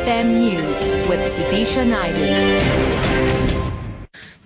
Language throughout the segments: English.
SAFM News with Sudisha Naidu.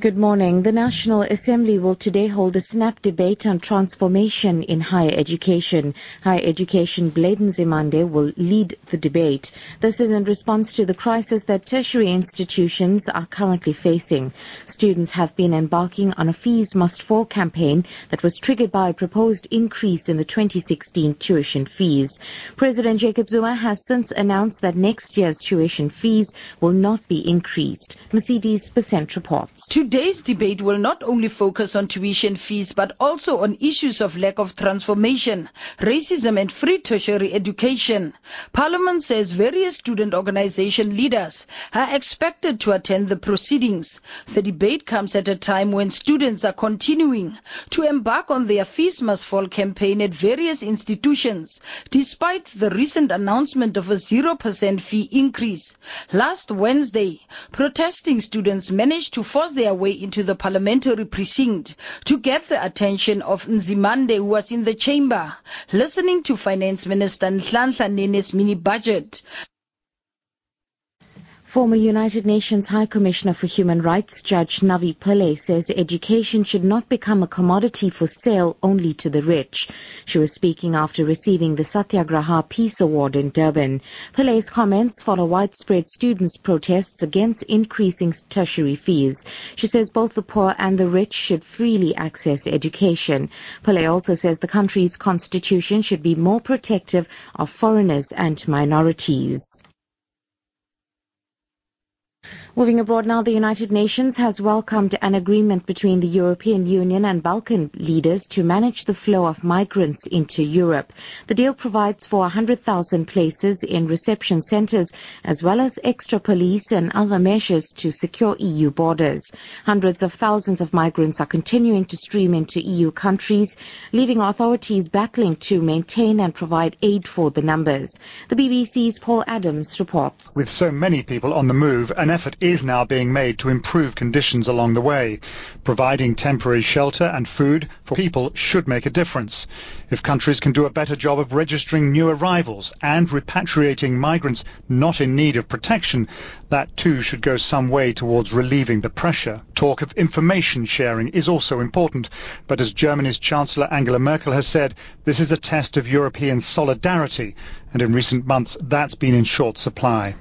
Good morning. The National Assembly will today hold a snap debate on transformation in higher education. Higher Education Blade Nzimande will lead the debate. This is in response to the crisis that tertiary institutions are currently facing. Students have been embarking on a fees must fall campaign that was triggered by a proposed increase in the 2016 tuition fees. President Jacob Zuma has since announced that next year's tuition fees will not be increased. Mercedes Besent reports. Today's debate will not only focus on tuition fees but also on issues of lack of transformation, racism and free tertiary education. Parliament says various student organization leaders are expected to attend the proceedings. The debate comes at a time when students are continuing to embark on their fees must fall campaign at various institutions despite the recent announcement of a 0% fee increase. Last Wednesday, protesting students managed to force their way into the parliamentary precinct to get the attention of Nzimande who was in the chamber listening to Finance Minister Nhlanhla Nene's mini budget. Former United Nations High Commissioner for Human Rights Judge Navi Pillay says education should not become a commodity for sale only to the rich. She was speaking after receiving the Satyagraha Peace Award in Durban. Pillay's comments follow widespread students' protests against increasing tertiary fees. She says both the poor and the rich should freely access education. Pillay also says the country's constitution should be more protective of foreigners and minorities. Moving abroad now, the United Nations has welcomed an agreement between the European Union and Balkan leaders to manage the flow of migrants into Europe. The deal provides for 100,000 places in reception centers as well as extra police and other measures to secure EU borders. Hundreds of thousands of migrants are continuing to stream into EU countries, leaving authorities battling to maintain and provide aid for the numbers. The BBC's Paul Adams reports. With so many people on the move, an effort is now being made to improve conditions along the way. Providing temporary shelter and food for people should make a difference. If countries can do a better job of registering new arrivals and repatriating migrants not in need of protection, that too should go some way towards relieving the pressure. Talk of information sharing is also important, but as Germany's Chancellor Angela Merkel has said, this is a test of European solidarity, and in recent months that's been in short supply.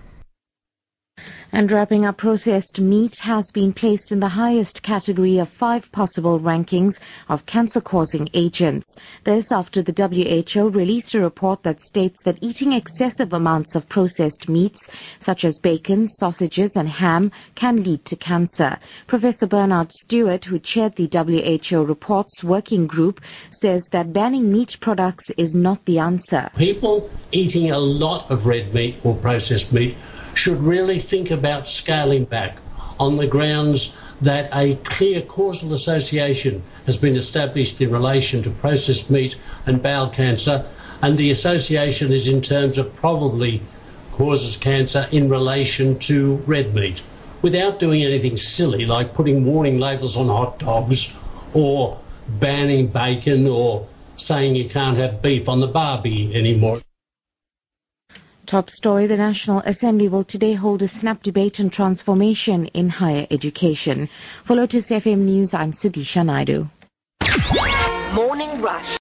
And wrapping up, processed meat has been placed in the highest category of five possible rankings of cancer-causing agents. This after the WHO released a report that states that eating excessive amounts of processed meats, such as bacon, sausages and ham, can lead to cancer. Professor Bernard Stewart, who chaired the WHO report's working group, says that banning meat products is not the answer. People eating a lot of red meat or processed meat should really think about scaling back on the grounds that a clear causal association has been established in relation to processed meat and bowel cancer, and the association is in terms of probably causes cancer in relation to red meat, without doing anything silly like putting warning labels on hot dogs or banning bacon or saying you can't have beef on the barbie anymore. Top story, the National Assembly will today hold a snap debate on transformation in higher education. For Lotus FM News, I'm Sudisha Naidu. Morning Rush.